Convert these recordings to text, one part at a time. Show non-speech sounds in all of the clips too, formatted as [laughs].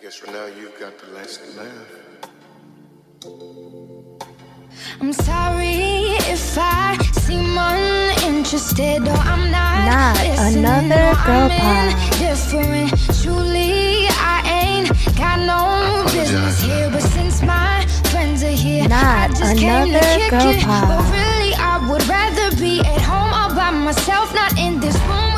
I guess for now you've got the last laugh. I'm sorry if I seem uninterested or I'm not. Not another girl I'm pod. indifferent. Truly, I ain't got no business here. But since my friends are here, Not I just came to another kick girl it. pod. But really, I would rather be at home all by myself, not in this room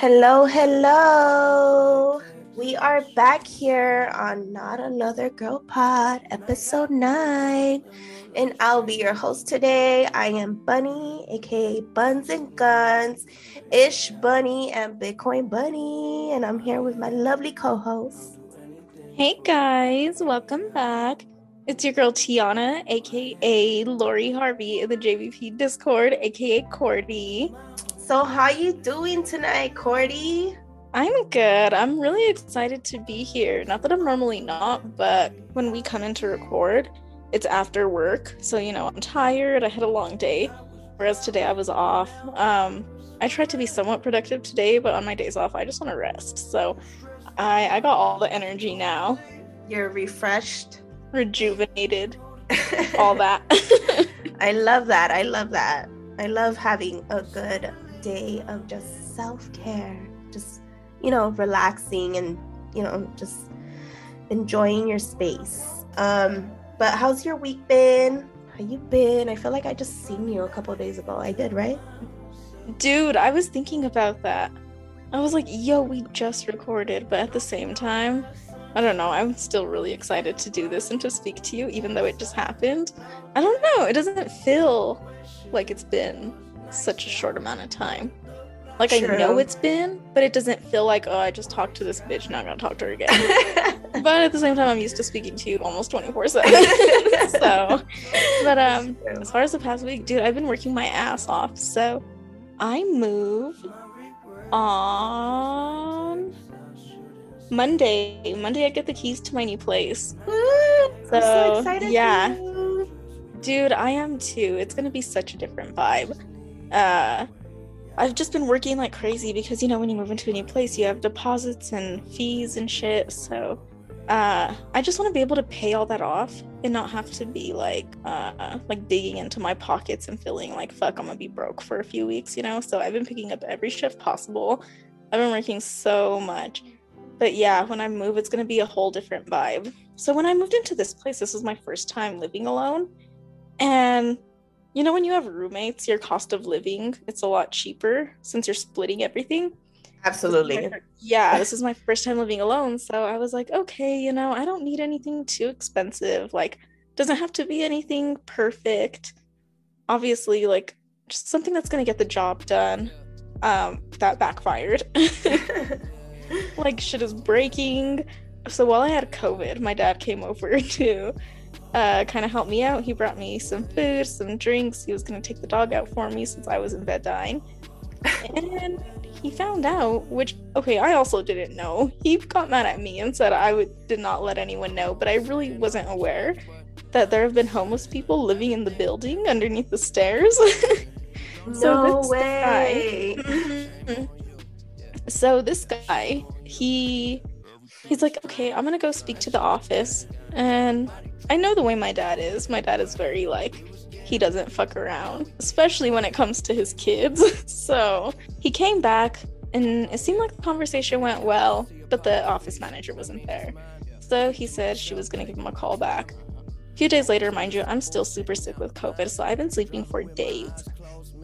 Hello, hello. We are back here on Not Another Girl Pod, episode 9. And I'll be your host today. I am Bunny, aka Buns and Guns, Ish Bunny, and Bitcoin Bunny. And I'm here with my lovely co host. Hey guys, welcome back. It's your girl Tiana, aka Lori Harvey in the JVP Discord, aka Cordi. So, how you doing tonight, Cordi? I'm good. I'm really excited to be here. Not that I'm normally not, but when we come in to record, it's after work. So, you know, I'm tired. I had a long day. Whereas today I was off. Um, I tried to be somewhat productive today, but on my days off, I just want to rest. So I, I got all the energy now, You're refreshed. rejuvenated, [laughs] all that. [laughs] I love that. I love that. I love having a good day of just self care, just, you know, relaxing and, you know, just enjoying your space. Um, but how's your week been? How you been? I feel like I just seen you a couple days ago. I did, right? Dude, I was thinking about that. I was like, yo, we just recorded, but at the same time, I don't know. I'm still really excited to do this and to speak to you, even though it just happened. I don't know. It doesn't feel like it's been such a short amount of time. Like, I know it's been, but it doesn't feel like, oh, I just talked to this bitch, now I'm gonna talk to her again. [laughs] but at the same time, I'm used to speaking to you almost 24 7. [laughs] so, but um, as far as the past week, dude, I've been working my ass off. So I move on Monday. Monday, I get the keys to my new place. So So, excited. yeah. Dude, I am too. It's gonna be such a different vibe. Uh, I've just been working like crazy because you know when you move into a new place, you have deposits and fees and shit. So, uh, I just want to be able to pay all that off and not have to be like, uh, like digging into my pockets and feeling like fuck, I'm gonna be broke for a few weeks, you know. So I've been picking up every shift possible. I've been working so much. But yeah, when I move, it's gonna be a whole different vibe. So when I moved into this place, this was my first time living alone. And you know, when you have roommates, your cost of living it's a lot cheaper since you're splitting everything. Absolutely. Yeah, this is my first time living alone, so I was like, okay, you know, I don't need anything too expensive. Like, doesn't have to be anything perfect. Obviously, like just something that's gonna get the job done. Um, that backfired. [laughs] like shit is breaking. So while I had COVID, my dad came over [laughs] to uh, kind of helped me out. He brought me some food, some drinks. He was gonna take the dog out for me since I was in bed dying. And he found out, which okay, I also didn't know. He got mad at me and said I would did not let anyone know, but I really wasn't aware that there have been homeless people living in the building underneath the stairs. [laughs] So no this way. Mhm. So this guy, he he's like, okay, I'm gonna go speak to the office. And I know the way my dad is. My dad is very like he doesn't fuck around, especially when it comes to his kids. [laughs] so he came back and it seemed like the conversation went well, but the office manager wasn't there. So he said she was gonna give him a call back. A few days later, mind you, I'm still super sick with COVID, so I've been sleeping for days.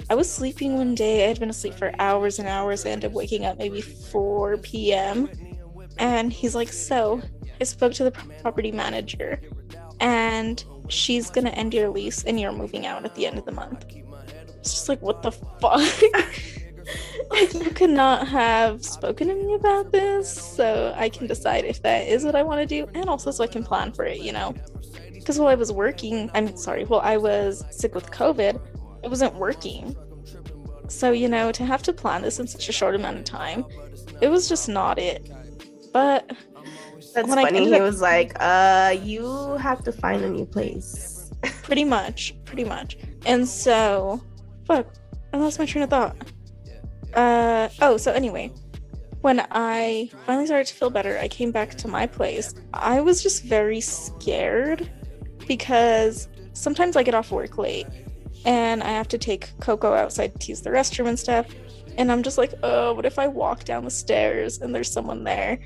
I was sleeping one day. I had been asleep for hours and hours. I ended up waking up maybe 4 p.m. And he's like, So, I spoke to the property manager, and she's gonna end your lease and you're moving out at the end of the month. It's just like, What the fuck? [laughs] you could not have spoken to me about this so I can decide if that is what I want to do, and also so I can plan for it, you know? Because while I was working, I'm sorry, while I was sick with COVID, it wasn't working. So, you know, to have to plan this in such a short amount of time, it was just not it. But That's When funny. He was like, [laughs] uh, you have to find a new place. pretty much, pretty much. And so, fuck, I lost my train of thought. Uh, oh, so anyway, when I finally started to feel better, I came back to my place. I was just very scared because sometimes I get off work late and I have to take Coco outside to use the restroom and stuff. And I'm just like, oh, what if I walk down the stairs and there's someone there?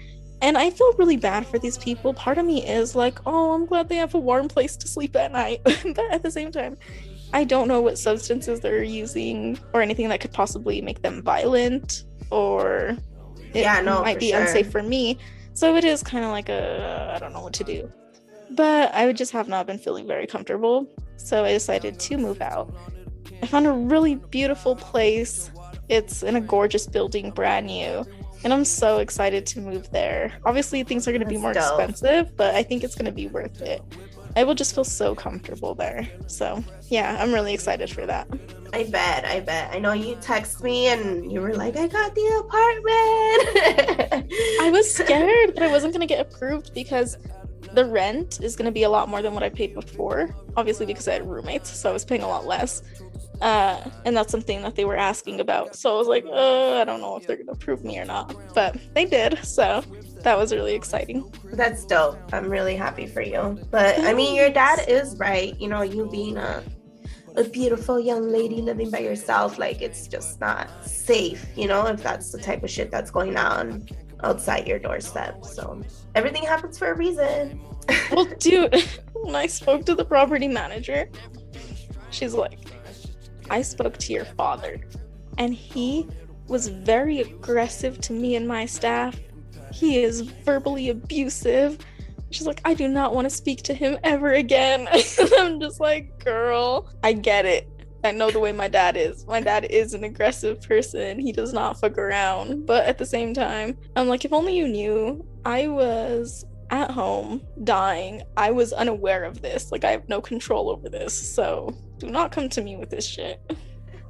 And I feel really bad for these people. Part of me is like, oh, I'm glad they have a warm place to sleep at night. [laughs] but at the same time, I don't know what substances they're using or anything that could possibly make them violent or it Yeah, no, might be sure. unsafe for me. So it is kind of like a I don't know what to do. But I would just have not been feeling very comfortable. So I decided to move out. I found a really beautiful place. It's in a gorgeous building, brand new. And I'm so excited to move there. Obviously, things are going to be more dope. expensive, but I think it's going to be worth it. I will just feel so comfortable there. So, yeah, I'm really excited for that. I bet, I bet. I know you text me and you were like, I got the apartment. I was [laughs] scared that I wasn't going to get approved because the rent is going to be a lot more than what I paid before. Obviously, because I had roommates, so I was paying a lot less. Uh, and that's something that they were asking about. So I was like, uh, I don't know if they're going to approve me or not. But they did. So that was really exciting. That's dope. I'm really happy for you. But I mean, your dad is right. You know, you being a a beautiful young lady living by yourself, like it's just not safe. You know, if that's the type of shit that's going on outside your doorstep. So everything happens for a reason. Well, dude, [laughs] when I spoke to the property manager, she's like, I spoke to your father, and he was very aggressive to me and my staff. He is verbally abusive. She's like, I do not want to speak to him ever again. [laughs] I'm just like, girl, I get it. I know the way my dad is. My dad is an aggressive person. He does not fuck around. But at the same time, I'm like, if only you knew I was at home dying. I was unaware of this. Like, I have no control over this. So do not come to me with this shit.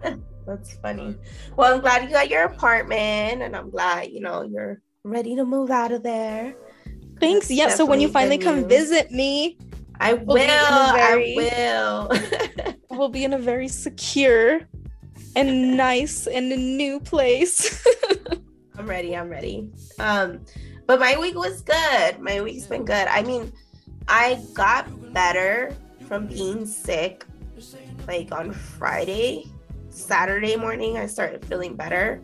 [laughs] That's funny. Well, I'm glad you got your apartment and I'm glad, you know, you're ready to move out of there. Thanks. That's Yeah. So when you finally come news. visit me, I We'll will. a very- I will. [laughs] we'll be in a very secure and nice and a new place. [laughs] I'm ready. I'm ready. Um, but my week was good. My week's been good. I mean, I got better from being sick like on Friday. Saturday morning, I started feeling better.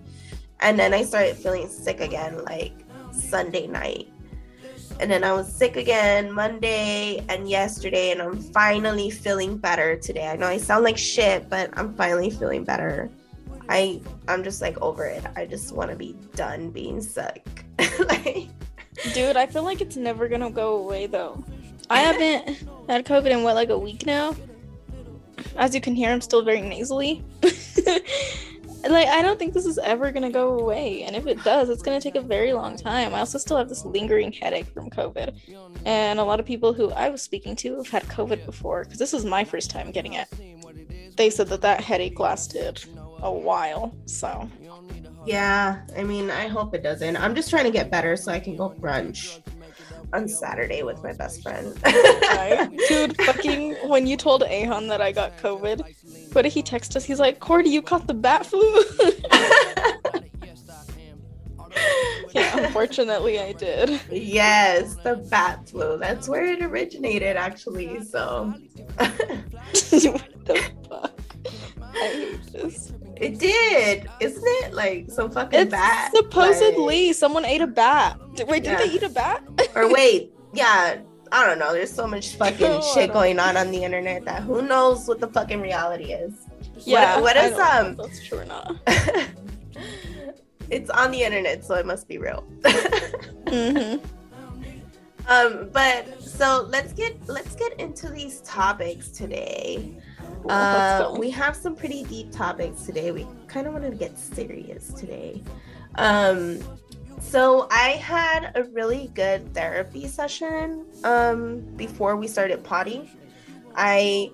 And then I started feeling sick again like Sunday night. And then I was sick again Monday and yesterday, and I'm finally feeling better today. I know I sound like shit, but I'm finally feeling better. I I'm just like over it. I just want to be done being sick. [laughs] like Dude, I feel like it's never gonna go away though. I haven't had COVID in what, like a week now? As you can hear, I'm still very nasally. [laughs] like, I don't think this is ever gonna go away. And if it does, it's gonna take a very long time. I also still have this lingering headache from COVID. And a lot of people who I was speaking to have had COVID before, because this is my first time getting it. They said that that headache lasted a while. So, yeah, I mean, I hope it doesn't. I'm just trying to get better so I can go brunch on Saturday with my best friend. [laughs] Dude, fucking when you told Ahan that I got COVID, what did he text us? He's like, Cordi, you caught the bat flu. [laughs] yeah, unfortunately, I did. yes, the bat flu. That's where it originated, actually. So [laughs] what the fuck? I hate this. it did, isn't it? Like some fucking It's bat. supposedly someone ate a bat. Did, wait, did Yeah. they eat a bat? or wait, yeah. I don't know. There's so much [laughs] fucking Oh, shit going on on the internet that who knows what the fucking reality is. Yeah. what I don't know um, That's true or not. [laughs] it's on the internet, so it must be real. hmm [laughs] um, but so let's get let's get into these topics today. Let's Uh, [laughs] we have some pretty deep topics today. We kind of wanted to get serious today. Um, so I had a really good therapy session um, before we started potty. I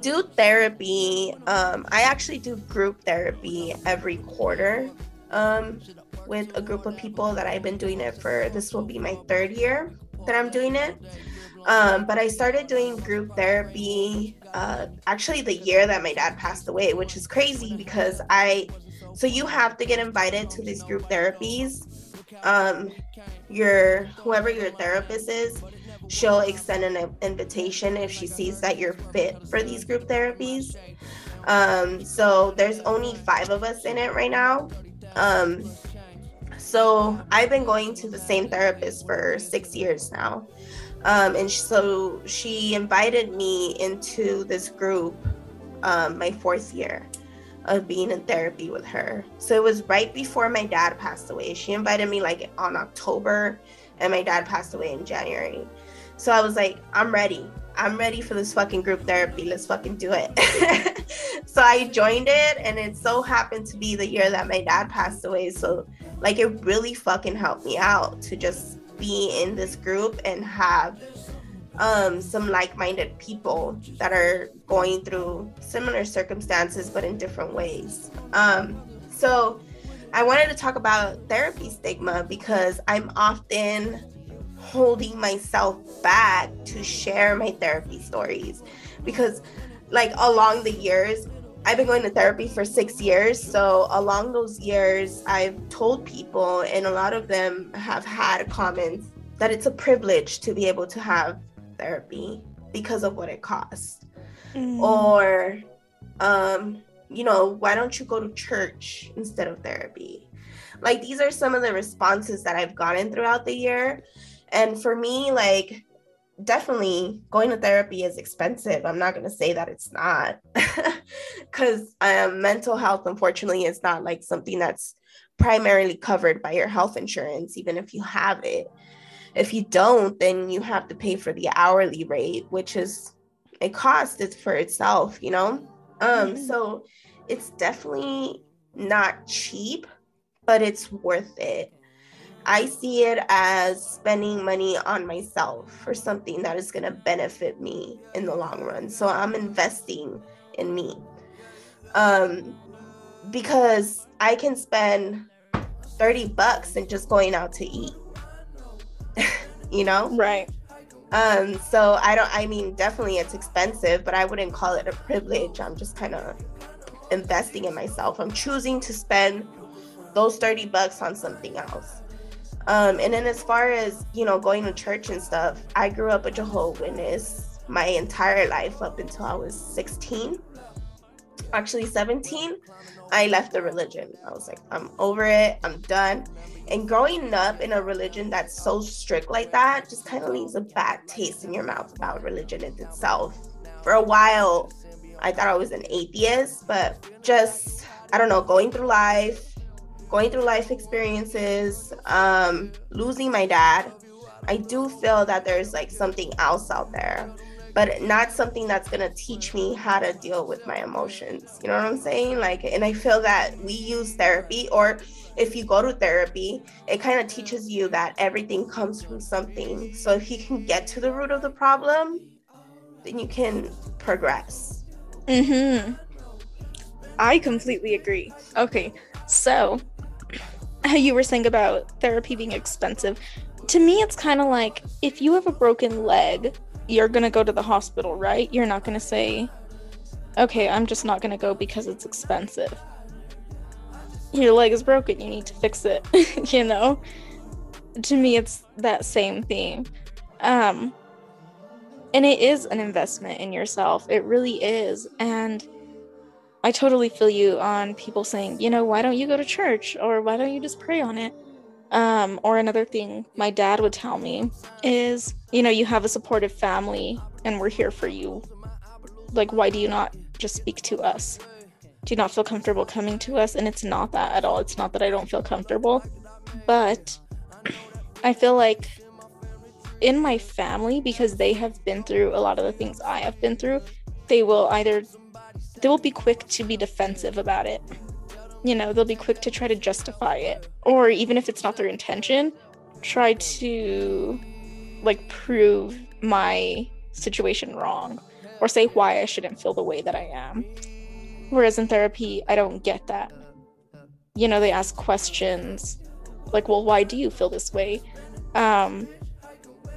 do therapy. Um, I actually do group therapy every quarter um, with a group of people that I've been doing it for. This will be my third year that I'm doing it. Um, but I started doing group therapy uh, actually the year that my dad passed away, which is crazy because I So you have to get invited to these group therapies. Um, your whoever your therapist is, she'll extend an invitation if she sees that you're fit for these group therapies. Um, so there's only five of us in it right now. Um, so I've been going to the same therapist for six years now. Um, and so she invited me into this group um, my fourth year of being in therapy with her. So it was right before my dad passed away. She invited me like on October, and my dad passed away in January. So I was like, I'm ready. I'm ready for this fucking group therapy. Let's fucking do it. [laughs] so I joined it, and it so happened to be the year that my dad passed away. So, like, it really fucking helped me out to just be in this group and have um, some like-minded people that are going through similar circumstances but in different ways. Um, so i wanted to talk about therapy stigma because i'm often holding myself back to share my therapy stories because like along the years I've been going to therapy for six years. So, along those years, I've told people, and a lot of them have had comments that it's a privilege to be able to have therapy because of what it costs. Mm. Or, um, you know, why don't you go to church instead of therapy? Like, these are some of the responses that I've gotten throughout the year. And for me, like, definitely going to therapy is expensive. I'm not going to say that it's not. [laughs] Because um, mental health, unfortunately, is not like something that's primarily covered by your health insurance, even if you have it. If you don't, then you have to pay for the hourly rate, which is a cost it's for itself, you know? Um, mm-hmm. so it's definitely not cheap, but it's worth it. I see it as spending money on myself for something that is going to benefit me in the long run. So I'm investing in me. Um, because I can spend 30 bucks and just going out to eat. [laughs] you know? Right. Um, so I don't I mean definitely it's expensive, but I wouldn't call it a privilege. I'm just kind of investing in myself. I'm choosing to spend those 30 bucks on something else. Um, and then as far as, you know, going to church and stuff, I grew up a Jehovah Witness my entire life up until I was 16. Actually 17. I left the religion. I was like, I'm over it. I'm done. And growing up in a religion that's so strict like that just kind of leaves a bad taste in your mouth about religion itself. For a while, I thought I was an atheist, but just, I don't know, going through life, going through life experiences, um, losing my dad, I do feel that there's like something else out there but not something that's to teach me how to deal with my emotions. You know what I'm saying? Like, and I feel that we use therapy, or if you go to therapy, it kind of teaches you that everything comes from something. So if you can get to the root of the problem, then you can progress. Mm hmm. I completely agree. Okay, so you were saying about therapy being expensive. To me, it's kind of like if you have a broken leg, you're gonna go to the hospital, right? You're not gonna say, okay, I'm just not gonna go because it's expensive. Your leg is broken, you need to fix it, [laughs] you know? To me, it's that same thing. Um, and it is an investment in yourself, it really is. And I totally feel you on people saying, you know, why don't you go to church or why don't you just pray on it? Um, or another thing my dad would tell me is, you know, you have a supportive family and we're here for you. Like, why do you not just speak to us? Do you not feel comfortable coming to us? And it's not that at all. It's not that I don't feel comfortable, but I feel like in my family, because they have been through a lot of the things I have been through, they will either they will be quick to be defensive about it you know, they'll be quick to try to justify it. Or even if it's not their intention, try to like prove my situation wrong or say why I shouldn't feel the way that I am. Whereas in therapy, I don't get that. You know, they ask questions like, well, why do you feel this way? Um,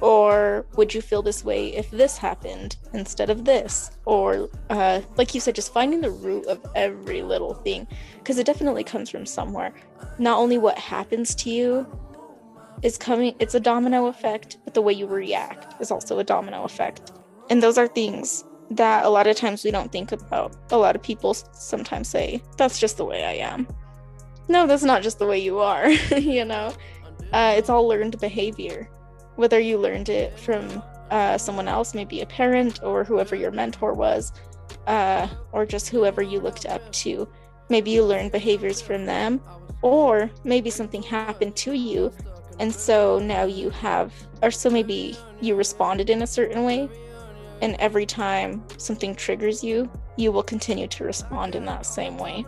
or would you feel this way if this happened instead of this? Or uh, like you said just finding the root of every little thing. Because it definitely comes from somewhere. Not only what happens to you is coming it's a domino effect but the way you react is also a domino effect. And those are things that a lot of times we don't think about. A lot of people sometimes say that's just the way i am. No that's not just the way you are [laughs] you know? Uh, it's all learned behavior whether you learned it from uh, someone else, maybe a parent or whoever your mentor was, uh, or just whoever you looked up to. Maybe you learned behaviors from them, or maybe something happened to you, and so now you have, or so maybe you responded in a certain way, and every time something triggers you, you will continue to respond in that same way.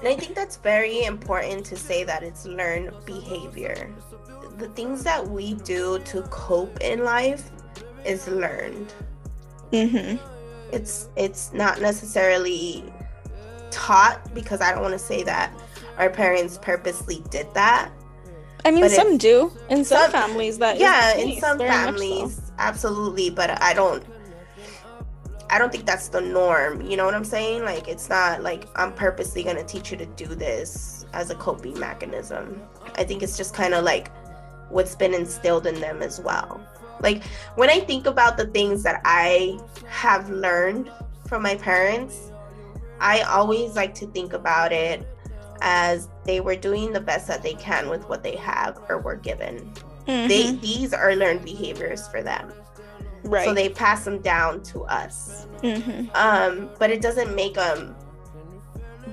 And I think that's very important to say that it's learned behavior the things that we do to cope in life is learned. Mm-hmm. It's it's not necessarily taught because I don't want to say that our parents purposely did that. I mean, some do in some, some, families. That yeah, in some families, so. absolutely. But I don't. I don't think that's the norm. You know what I'm saying? Like, it's not like I'm purposely gonna teach you to do this as a coping mechanism. I think it's just kind of like what's been instilled in them as well. Like when I think about the things that I have learned from my parents, I always like to think about it as they were doing the best that they can with what they have or were given. Mm-hmm. They these are learned behaviors for them. Right. So they pass them down to us. Mm-hmm. Um, but it doesn't make them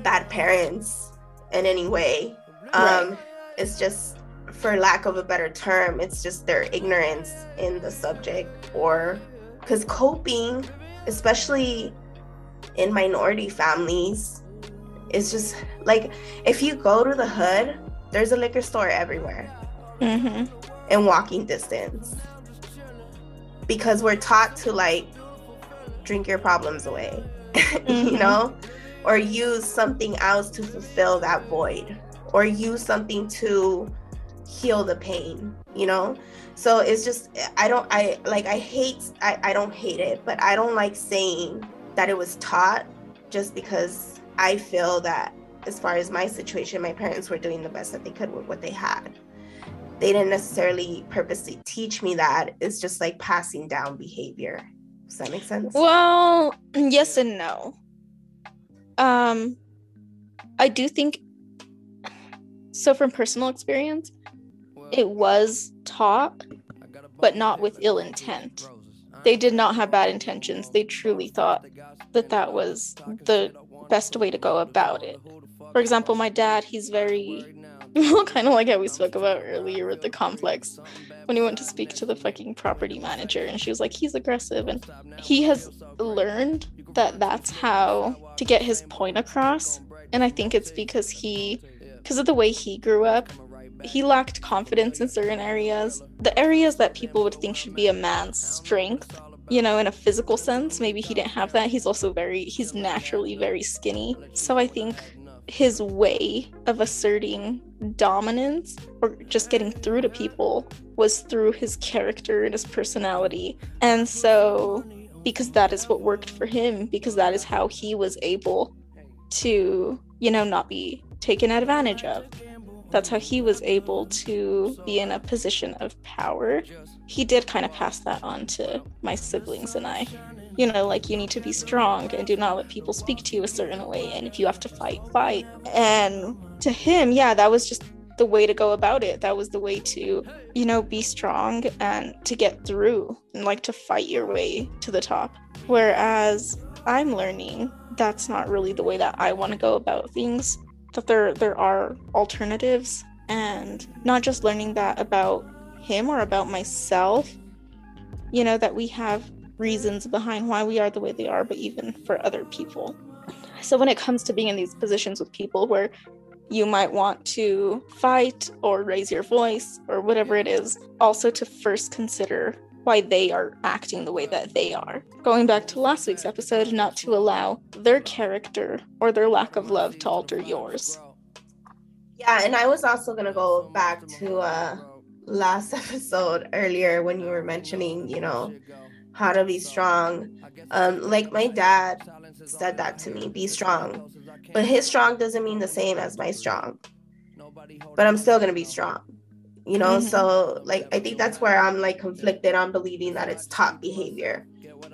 bad parents in any way. Um, right. It's just for lack of a better term, it's just their ignorance in the subject or because coping, especially in minority families, is just like if you go to the hood, there's a liquor store everywhere mm-hmm. in walking distance because we're taught to like drink your problems away, [laughs] mm-hmm. you know, or use something else to fulfill that void, or use something to heal the pain you know? So it's just i don't i like i hate i, I don't hate it but i don't like saying that it was taught just because i feel that as far as my situation my parents were doing the best that they could with what they had. They didn't necessarily purposely teach me that. It's just like passing down behavior. Does that make sense? Well [clears throat] yes and no. Um i do think so from personal experience it was taught, but not with ill intent. They did not have bad intentions. They truly thought that that was the best way to go about it. For example, my dad, he's very, [laughs] kind of like how we spoke about earlier with the complex when he went to speak to the fucking property manager and she was like, he's aggressive. And he has learned that that's how to get his point across. And I think it's because he, because of the way he grew up, he lacked confidence in certain areas. The areas that people would think should be a man's strength, you know, in a physical sense, maybe he didn't have that. He's also very, he's naturally very skinny. So I think his way of asserting dominance or just getting through to people was through his character and his personality. And so, because that is what worked for him, because that is how he was able to, you know, not be taken advantage of that's how he was able to be in a position of power. He did kind of pass that on to my siblings and I. You know, like you need to be strong and do not let people speak to you a certain way. And if you have to fight, fight. And to him, yeah, that was just the way to go about it. That was the way to, you know, be strong and to get through and like to fight your way to the top. Whereas I'm learning that's not really the way that I want to go about things that there there are alternatives and not just learning that about him or about myself you know that we have reasons behind why we are the way they are but even for other people. So when it comes to being in these positions with people where you might want to fight or raise your voice or whatever it is also to first consider why they are acting the way that they are. Going back to last week's episode, not to allow their character or their lack of love to alter yours. Yeah, and I was also going to go back to uh, last [laughs] episode earlier when you were mentioning, you know, how to be strong. Um, like my dad said that to me, be strong. But his strong doesn't mean the same as my strong. But I'm still gonna be strong. You know, Mhm. so like I think that's where I'm like conflicted on believing that it's top behavior.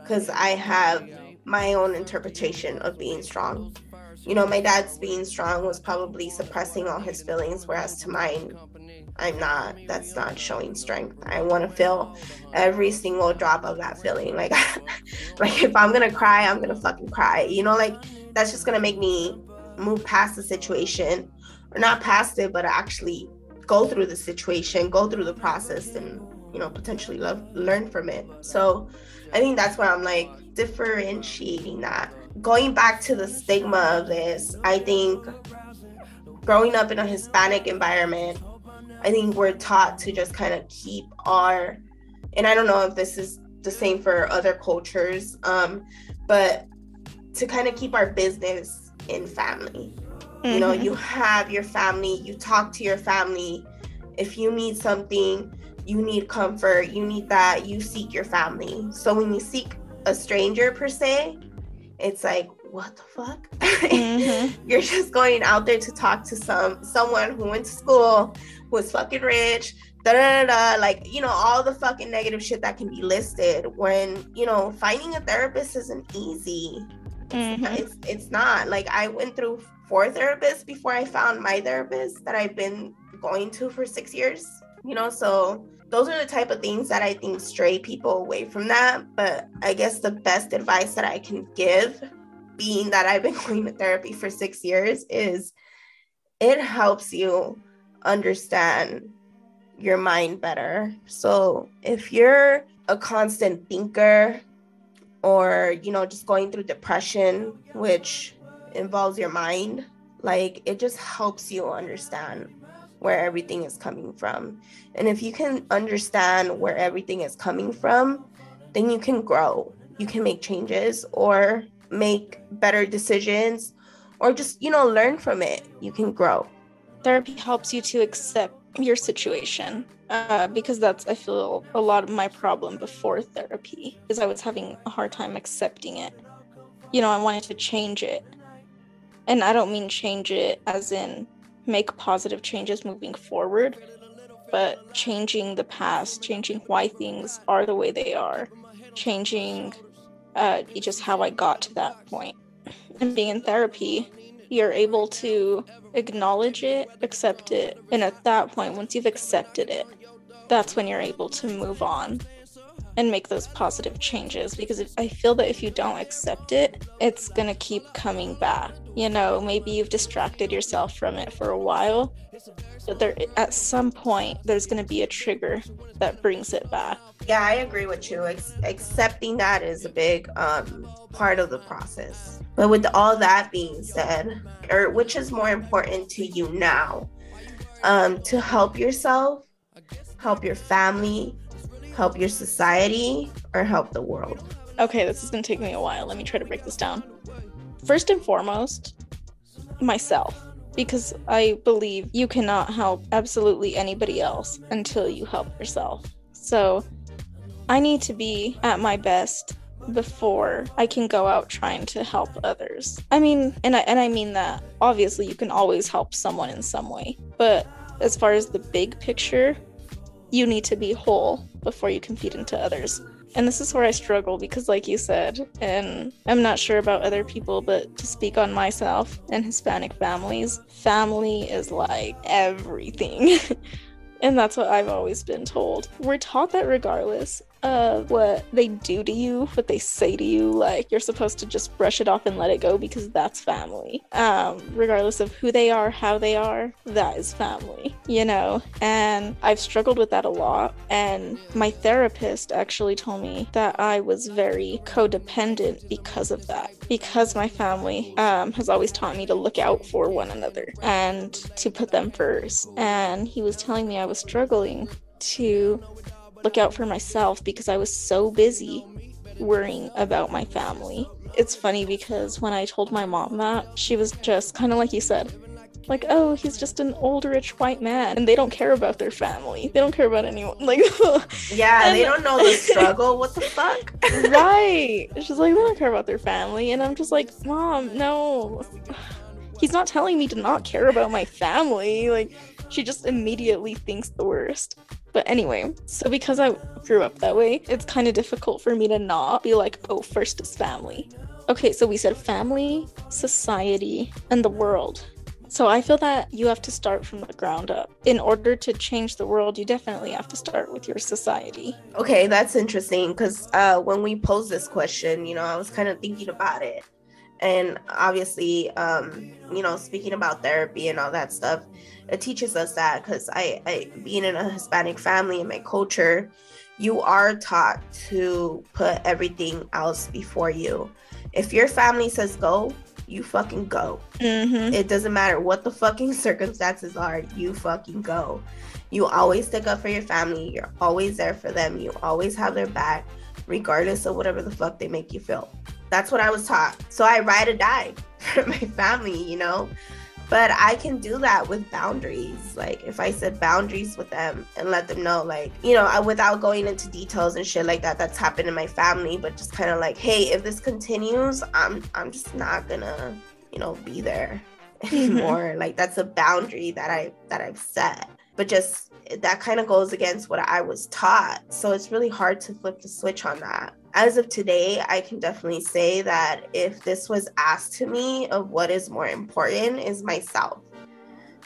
Cause I have my own interpretation of being strong. You know, my dad's being strong was probably suppressing all his feelings, whereas to mine, I'm not. That's not showing strength. I want to feel every single drop of that feeling. Like, [laughs] like if I'm gonna cry, I'm gonna fucking cry. You know, like that's just gonna make me move past the situation, or not past it, but actually go through the situation, go through the process, and you know, potentially love, learn from it. So, I think that's why I'm like differentiating that. Going back to the stigma of this, I think growing up in a Hispanic environment, I think we're taught to just kind of keep our, and I don't know if this is the same for other cultures, um, but to kind of keep our business in family. You know, Mhm. you have your family, you talk to your family. If you need something, you need comfort, you need that, you seek your family. So when you seek a stranger per se, it's like, what the fuck? Mhm. [laughs] You're just going out there to talk to some someone who went to school, who was fucking rich, da da da da, like you know, all the fucking negative shit that can be listed. When you know, finding a therapist isn't easy Mhm. it's it's not like I went through four therapists before I found my therapist that I've been going to for six years. You know, so those are the type of things that I think stray people away from that. But I guess the best advice that I can give, being that I've been [laughs] going to therapy for six years, is it helps you understand your mind better. So if you're a constant thinker, or you know just going through depression which involves your mind like it just helps you understand where everything is coming from. And if you can understand where everything is coming from then you can grow. You can make changes or make better decisions or just you know learn from it. You can grow. Therapy helps you to accept your situation uh, because that's i feel a lot of my problem before therapy is i was having a hard time accepting it. You know i wanted to change it and i don't mean change it as in make positive changes moving forward but changing the past changing why things are the way they are changing uh, just how i got to that point. and being in therapy you're able to acknowledge it, accept it, and at that point, once you've accepted it, that's when you're able to move on and make those positive changes. Because if, I feel that if you don't accept it, it's gonna keep coming back. You know, maybe you've distracted yourself from it for a while, but there at some point there's gonna be a trigger that brings it back. yeah i agree with you Ex- accepting that is a big um, part of the process but with all that being said or which is more important to you now um, to help yourself help your family help your society or help the world Okay, this is gonna take me a while. Let me try to break this down. First and foremost, myself. Because I believe you cannot help absolutely anybody else until you help yourself. So I need to be at my best before I can go out trying to help others. I mean, and I and I mean that obviously you can always help someone in some way, but as far as the big picture, you need to be whole before you can feed into others. And this is where I struggle because, like you said, and I'm not sure about other people, but to speak on myself and Hispanic families, family is like everything. [laughs] and that's what I've always been told. We're taught that regardless of what they do to you, what they say to you, like you're supposed to just brush it off and let it go because that's family. Um, regardless of who they are, how they are, that is family, you know? And I've struggled with that a lot. And my therapist actually told me that I was very codependent because of that, because my family um, has always taught me to look out for one another and to put them first. And he was telling me I was struggling to look out for myself because I was so busy worrying about my family. It's funny because when I told my mom that, she was just kind of like you said, like, oh, he's just an old rich white man, and they don't care about their family. They don't care about anyone. [laughs] Like, Yeah, And- they don't know the [laughs] struggle. What the fuck? right? She's like, they don't care about their family, and I'm just like, mom, no. He's not telling me to not care about my family. Like, she just immediately thinks the worst. But anyway, so because I grew up that way, it's kind of difficult for me to not be like, oh, first is family. Okay, so we said family, society, and the world. So I feel that you have to start from the ground up. In order to change the world, you definitely have to start with your society. Okay, that's interesting because uh, when we posed this question, you know, I was kind of thinking about it. And obviously, um, you know, speaking about therapy and all that stuff, it teaches us that because I, I, being in a Hispanic family in my culture, you are taught to put everything else before you. If your family says go, you fucking go. Mm-hmm. It doesn't matter what the fucking [laughs] circumstances are, you fucking go. You always stick up for your family. You're always there for them. You always have their back, regardless of whatever the fuck they make you feel. That's what I was taught. So I ride or die [laughs] for my family, you know? But I can do that with boundaries. Like if I set boundaries with them and let them know, like, you know, I, without going into details and shit like that, that's happened in my family, but just kind of like, hey, if this continues, I'm I'm just not gonna, you know, be there [laughs] mm-hmm. anymore. like that's a boundary that I that I've set. But just that kind of goes against what I was taught. So it's really hard to flip the switch on that. As of today, I can definitely say that if this was asked to me of what is more important is myself.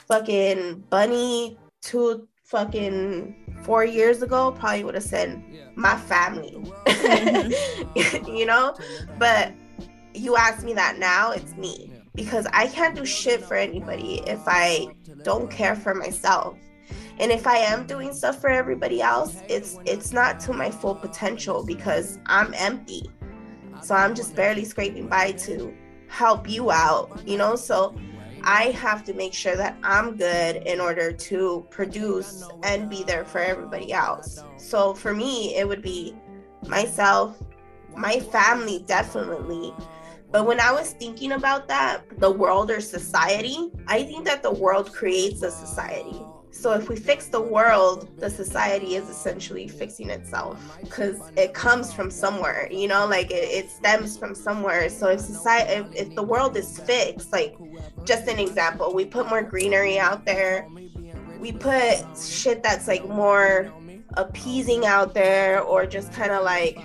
Fucking Bunny two fucking four years ago probably would have said my family. [laughs] you know? But you ask me that now, it's me. Because I can't do shit for anybody if I don't care for myself. And if I am doing stuff for everybody else, it's it's not to my full potential because I'm empty. So I'm just barely scraping by to help you out, you know? So I have to make sure that I'm good in order to produce and be there for everybody else. So for me, it would be myself, my family, definitely. But when I was thinking about that, the world or society, I think that the world creates a society. So if we fix the world, the society is essentially fixing itself because it comes from somewhere, you know, like it, it stems from somewhere. So if society, if, if the world is fixed, like just an example, we put more greenery out there, we put shit that's like more appeasing out there, or just kind of like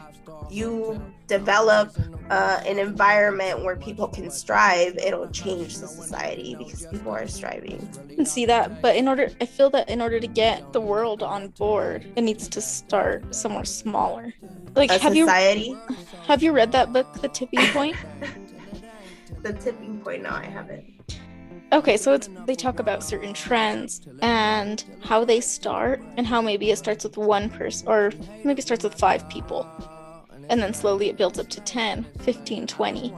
you develop uh, an environment where people can strive, it'll change the society because people are striving. I can see that, but in order, I feel that in order to get the world on board, it needs to start somewhere smaller. Like, A have you society, have you read that book, The Tipping [laughs] Point? the tipping point. No, I haven't. Okay, so it's they talk about certain trends and how they start and how maybe it starts with one person or maybe it starts with five people. And then slowly it builds up to 10, 15, 20.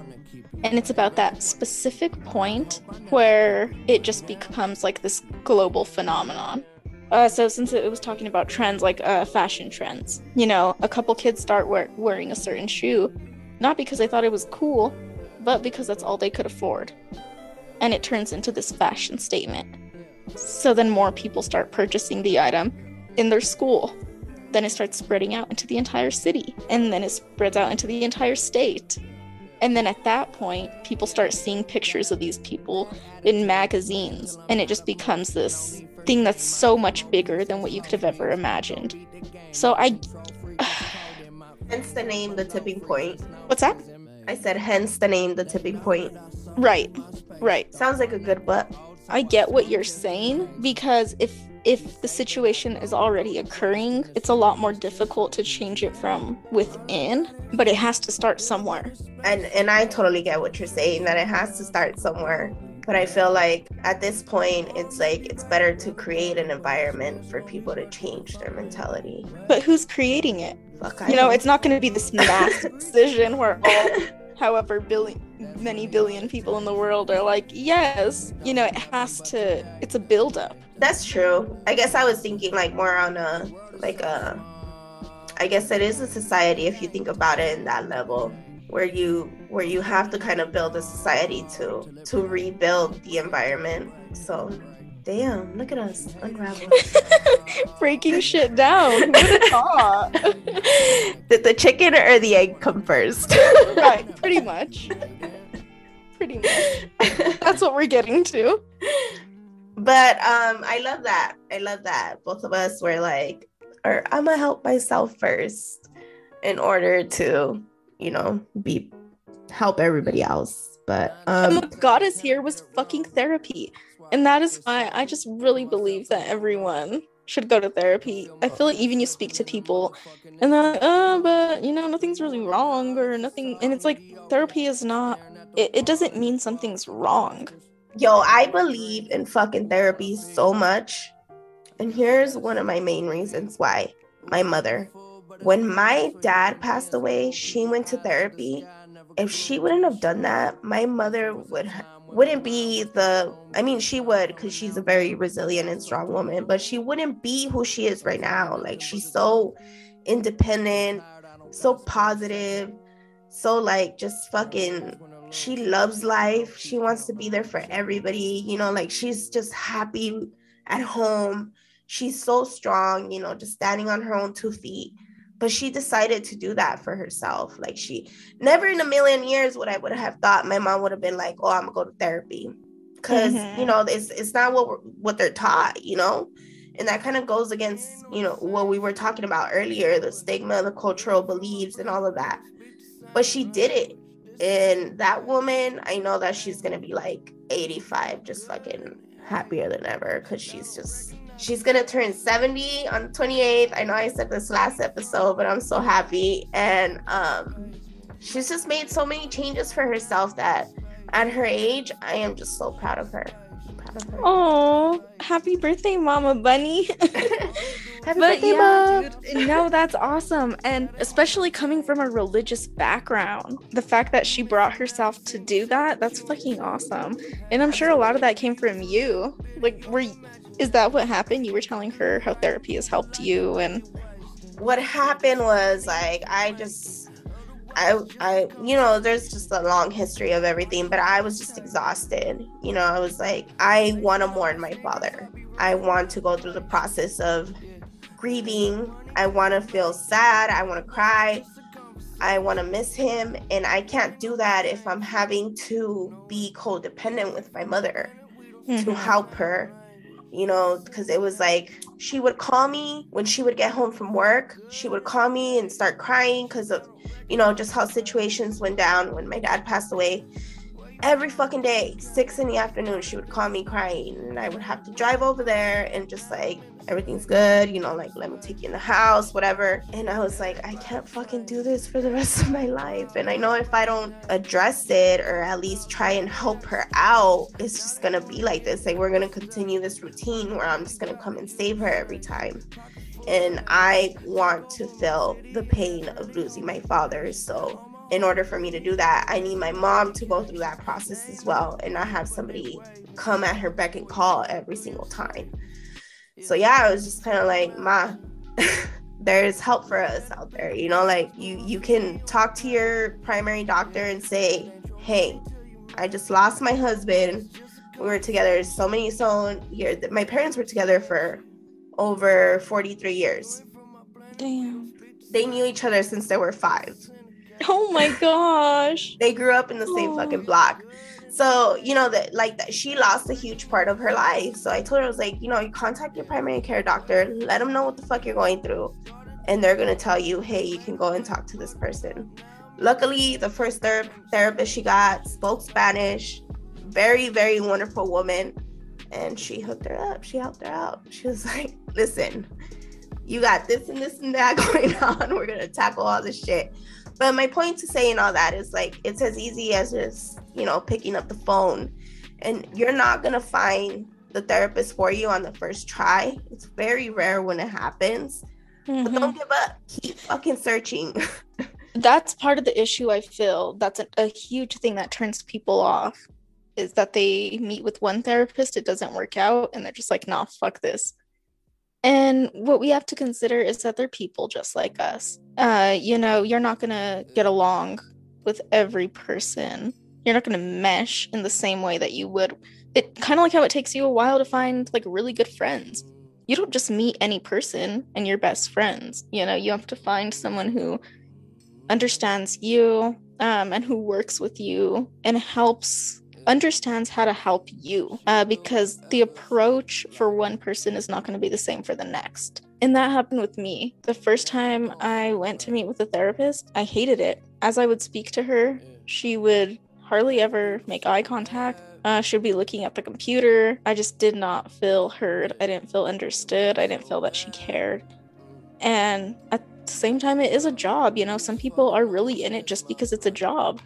And it's about that specific point where it just becomes like this global phenomenon. Uh, so since it was talking about trends like uh, fashion trends, you know, a couple kids start wear- wearing a certain shoe, not because they thought it was cool, but because that's all they could afford and it turns into this fashion statement. So then more people start purchasing the item in their school. Then it starts spreading out into the entire city, and then it spreads out into the entire state. And then at that point, people start seeing pictures of these people in magazines, and it just becomes this thing that's so much bigger than what you could have ever imagined. So I. [sighs] Hence the name, the tipping point. What's that? I said, hence the name, the tipping point. Right, right. Sounds like a good book. I get what you're saying because if if the situation is already occurring, it's a lot more difficult to change it from within, but it has to start somewhere. And and I totally get what you're saying that it has to start somewhere. But I feel like at this point, it's like it's better to create an environment for people to change their mentality. But who's creating it? Fuck, You know, don't- it's not going to be this [laughs] mass decision where all however billion many billion people in the world are like, "Yes." You know, it has to it's a build up. That's true. I guess I was thinking like more on a like a I guess it is a society if you think about it in that level where you where you have to kind of build a society to to rebuild the environment So, damn, look at us unraveling. [laughs] Breaking shit down. Who would've [laughs] thought? Did the chicken or the egg come first? right, [laughs] pretty much. Pretty much. That's what we're getting to. But um, I love that. I love that. Both of us were like, or I'm gonna help myself first in order to, you know, be help everybody else. But and um got us here was fucking therapy. And that is why I just really believe that everyone should go to therapy. I feel like even you speak to people and they're like, oh, but you know, nothing's really wrong or nothing. And it's like, therapy is not, it, it doesn't mean something's wrong. Yo, I believe in fucking therapy so much. And here's one of my main reasons why. My mother. When my dad passed away, she went to therapy. If she wouldn't have done that, my mother would wouldn't be the I mean she would because she's a very resilient and strong woman, but she wouldn't be who she is right now. Like she's so independent, so positive, so like just fucking she loves life. She wants to be there for everybody, you know, like she's just happy at home. She's so strong, you know, just standing on her own two feet. But she decided to do that for herself. Like she never in a million years would I would have thought my mom would have been like, "Oh, I'm gonna go to therapy," because Mhm. you know it's it's not what we're, what they're taught, you know, and that kind of goes against you know what we were talking about earlier, the stigma, the cultural beliefs, and all of that. But she did it, and that woman, I know that she's gonna be like 85, just fucking happier than ever, because she's just she's gonna turn 70 on the 28th. I know I said this last episode, but I'm so happy. And um she's just made so many changes for herself that at her age, I am just so proud of her. Proud of her. Oh, happy birthday, Mama Bunny. [laughs] Happy but birthday, yeah, Mom. dude, no, that's awesome. And especially coming from a religious background, the fact that she brought herself to do that, that's fucking awesome. And I'm sure a lot of that came from you. Like, were is that what happened? You were telling her how therapy has helped you and what happened was like I just I I you know there's just a long history of everything but I was just exhausted you know I was like I want to mourn my father I want to go through the process of grieving. I want to feel sad I want to cry I want to miss him and I can't do that if I'm having to be codependent with my mother to Mhm. help her you know because it was like she would call me when she would get home from work. She would call me and start crying because of you know just how situations went down when my dad passed away every fucking day six in the afternoon she would call me crying. And i would have to drive over there and just like everything's good you know like let me take you in the house whatever. And i was like i can't fucking do this for the [laughs] rest of my life. And i know if i don't address it or at least try and help her out it's just gonna be like this. Like we're gonna continue this routine where i'm just gonna come and save her every time. And i want to feel the pain of losing my father. So in order for me to do that, I need my mom to go through that process as well and not have somebody come at her beck and call every single time. So yeah, I was just kind of like, Ma, [laughs] there's help for us out there. You know, like you you can talk to your primary doctor and say, Hey, I just lost my husband. We were together so many so years. My parents were together for over 43 years. Damn. They knew each other since they were five. [laughs] Oh my gosh. they grew up in the same Aw. fucking block. So you know that like that she lost a huge part of her life. So i told her i was like you know you contact your primary care doctor let them know what the fuck you're going through and they're gonna tell you hey you can go and talk to this person. Luckily the first ther- therapist she got spoke spanish very very wonderful woman and she hooked her up. She helped her out. She was [laughs] like listen you got this and this and that [laughs] going on. We're gonna tackle all this shit but my point to saying all that is like it's as easy as just you know picking up the phone. And you're not gonna find the therapist for you on the first try. It's very rare when it happens. But Mhm. don't give up. Keep fucking searching. [laughs] That's part of the issue i feel. That's a, a huge thing that turns people off is that they meet with one therapist it doesn't work out and they're just like nah fuck this and what we have to consider is that they're people just like us uh you know you're not gonna get along with every person you're not gonna mesh in the same way that you would it kind of like how it takes you a while to find like really good friends. You don't just meet any person and you're best friends. You know, you have to find someone who understands you um, and who works with you and helps understands how to help you uh, because the approach for one person is not going to be the same for the next. And that happened with me. The first time I went to meet with a therapist, I hated it. As I would speak to her, she would hardly ever make eye contact. Uh, she'd be looking at the computer. I just did not feel heard. I didn't feel understood. I didn't feel that she cared. And at the same time, it is a job. You know, some people are really in it just because it's a job.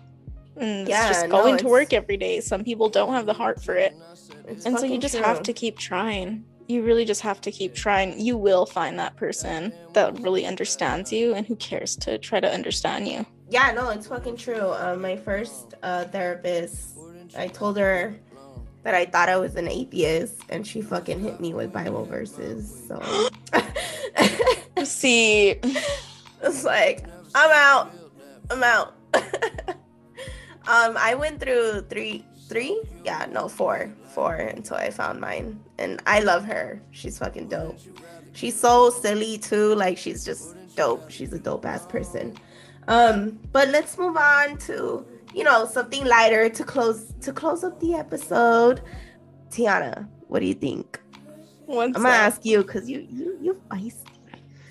And Yeah, it's just no, going to work every day. Some people don't have the heart for it. And so you just true. have to keep trying. You really just have to keep trying. You will find that person that really understands you and who cares to try to understand you. Yeah, no, it's fucking true. Uh, my first uh, therapist, I told her that I thought I was an atheist, and she fucking hit me with Bible verses. So [laughs] See, [laughs] it's like I'm out. I'm out. [laughs] um, I went through three, three, yeah, no, four, four until I found mine, and I love her. She's fucking dope. She's so silly too. Like she's just dope. She's a dope ass person. Um, but let's move on to you know something lighter to close to close up the episode. Tiana, what do you think? what's I'm gonna ask you because you you you feisty.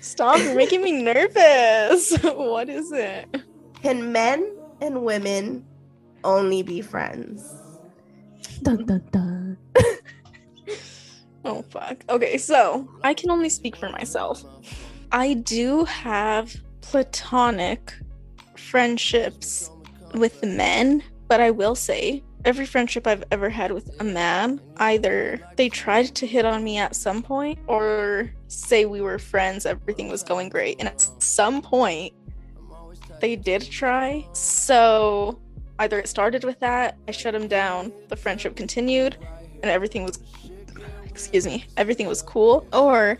Stop, you're making me [laughs] nervous. [laughs] what is it? Can men and women only be friends? Dun dun dun. Oh, fuck. Okay, so I can only speak for myself. I do have platonic friendships with men, but I will say every friendship I've ever had with a man, either they tried to hit on me at some point or say we were friends, everything was going great. And at some point, they did try. So either it started with that, I shut him down, the friendship continued, and everything was excuse me, everything was cool. Or,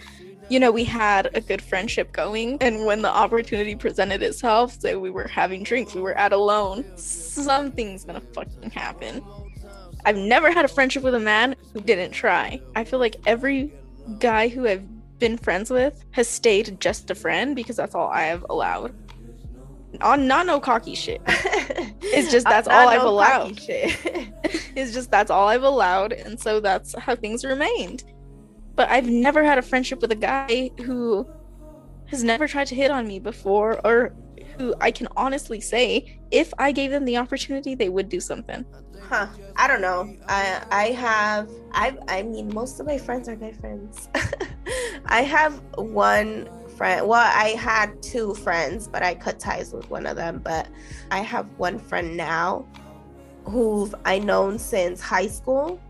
you know, we had a good friendship going, and when the opportunity presented itself, say we were having drinks, we were at alone, something's gonna fucking happen. I've never had a friendship with a man who didn't try. I feel like every guy who I've been friends with has stayed just a friend because that's all I have allowed. On not no cocky shit. [laughs] It's just that's all I've no allowed. [laughs] It's just that's all I've allowed, and so that's how things remained. But I've never had a friendship with a guy who has never tried to hit on me before, or who I can honestly say, if I gave them the opportunity, they would do something. Huh. I don't know. I I have I I mean most of my friends are guy friends. [laughs] I have one friend. Well, I had two friends, but I cut ties with one of them. But I have one friend now who I've known since high school,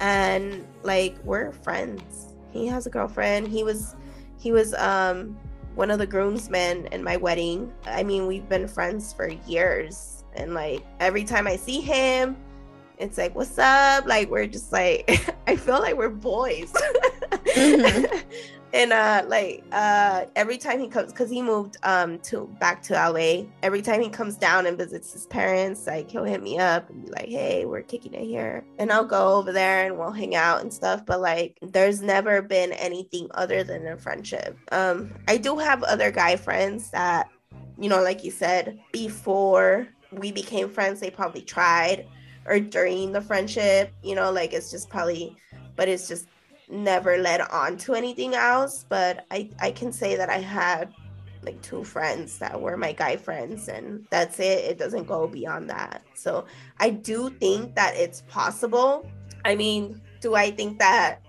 and like we're friends. He has a girlfriend. He was he was um one of the groomsmen in my wedding. I mean, we've been friends for years. And like every time I see him, it's like, what's up? Like we're just like [laughs] I feel like we're boys. Mhm. [laughs] and uh like uh every time he comes because he moved um to back to LA, every time he comes down and visits his parents, like he'll hit me up and be like, Hey, we're kicking it here. And I'll go over there and we'll hang out and stuff. But like there's never been anything other than a friendship. Um I do have other guy friends that, you know, like you said, before we became friends, they probably tried or during the friendship, you know, like it's just probably but it's just never led on to anything else. But I I can say that I had like two friends that were my guy friends and that's it. It doesn't go beyond that. So I do think that it's possible. I mean, do I think that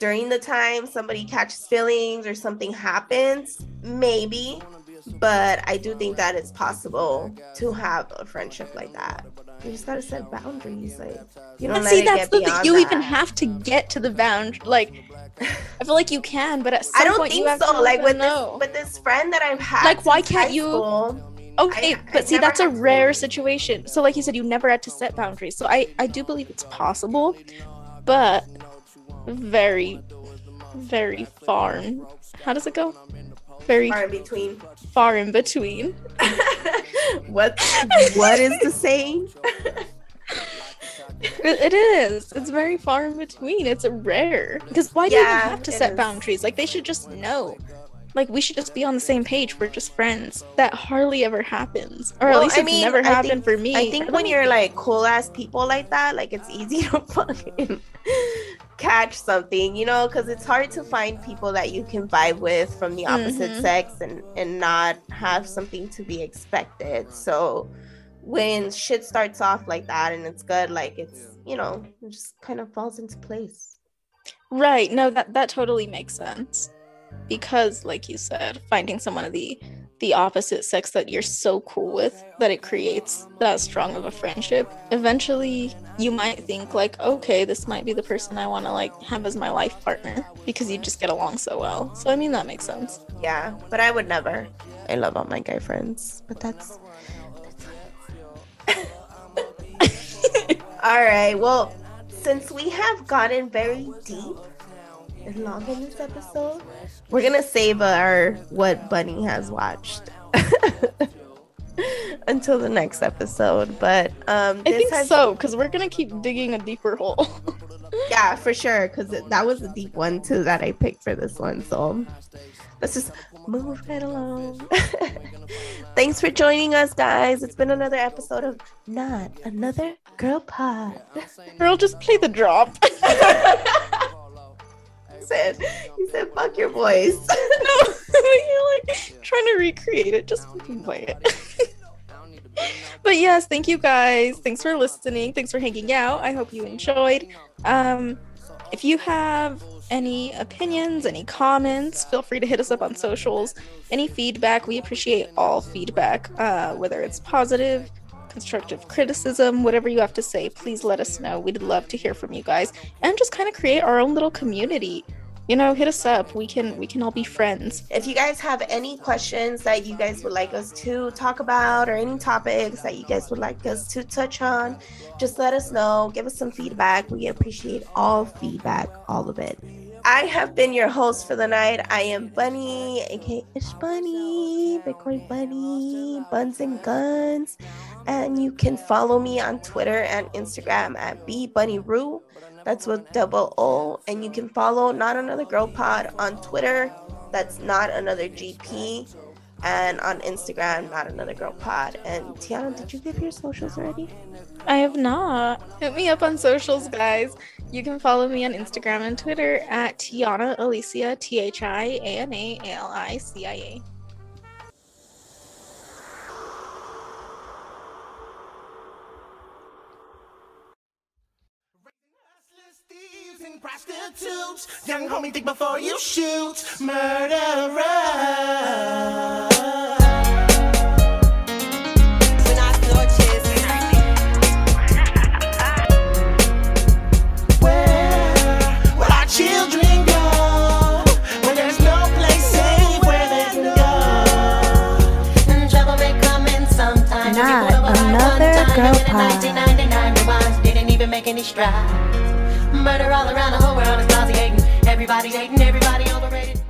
during the time somebody catches feelings or something happens? Maybe. But I do think that it's possible to have a friendship like that. You just gotta set boundaries. Like you don't see, that's the thing. You that. even have to get to the bound. Like, I feel like you can, but at some I don't point think you have so. to Like with know. this, with this friend that I've had. Like, why can't you- school, Okay, I- but I see, that's a had to. rare situation. So, like you said, you never had to set boundaries. So, I I do believe it's possible, but very, very far. How does it go? Very Far in between. far in between. [laughs] [laughs] what what is the saying? It, it is. It's very far in between. It's rare. Because why do you even have to set is. boundaries? Like they should just know. Like we should just be on the same page. We're just friends. That hardly ever happens, or Well, at least I it's mean, never I happened think- for me. I think when you're like cool ass people like that, like it's easy to [laughs] fucking catch something, you know, because it's hard to find people that you can vibe with from the opposite Mhm. sex and and not have something to be expected. So when shit starts off like that and it's good, like it's you know, it just kind of falls into place. Right. No, that that totally makes sense. Because like you said, finding someone of the the opposite sex that you're so cool with that it creates that strong of a friendship. Eventually, you might think like, okay, this might be the person I want to like have as my life partner because you just get along so well. So I mean that makes sense. Yeah, but I would never. I love all my guy friends, but that's. that's [laughs] [laughs] all right. Well, since we have gotten very deep and long in this episode, we're gonna save our what Bunny has watched [laughs] until the next episode. But um, I think has, so because we're gonna keep digging a deeper hole. [laughs] Yeah, for sure, because that was a deep one too that I picked for this one. So let's just move right along. [laughs] Thanks for joining us, guys. It's been another episode of Not Another Girl Pod. Girl, just play the drop. He said, he said, fuck your voice. [laughs] no, [laughs] you're like trying to recreate it. Just fucking play it. but yes, thank you guys. Thanks for listening. Thanks for hanging out. I hope you enjoyed. Um, if you have any opinions, any comments, feel free to hit us up on socials. Any feedback, we appreciate all feedback, uh, whether it's positive, constructive criticism, whatever you have to say. Please let us know. We'd love to hear from you guys and just kind of create our own little community. You know, hit us up. We can we can all be friends. if you guys have any questions that you guys would like us to talk about or any topics that you guys would like us to touch on, just let us know. Give us some feedback. We appreciate all feedback, all of it. I have been your host for the night. I am Bunny, aka Ish Bunny, Bitcoin Bunny, Buns and Guns. And you can follow me on Twitter and Instagram at BBunnyRoo. That's with double O. And you can follow Not Another Girl Pod on Twitter. That's Not Another GP. And on Instagram, Not Another Girl Pod. And Tiana, did you give your socials already? I have not. Hit me up on socials, guys. You can follow me on Instagram and Twitter at Tiana Alicia, T H I A N A L I C I A. prostitutes, young homie, think before you shoot, murderer. Buenas [laughs] noches. Where will our children go when there's no place safe where they can go? Trouble may come in sometime. Not You put up a fight another girl and in pod. 1999 didn't even make any strides murder all around the whole world is nauseating. Everybody's hating, everybody overrated.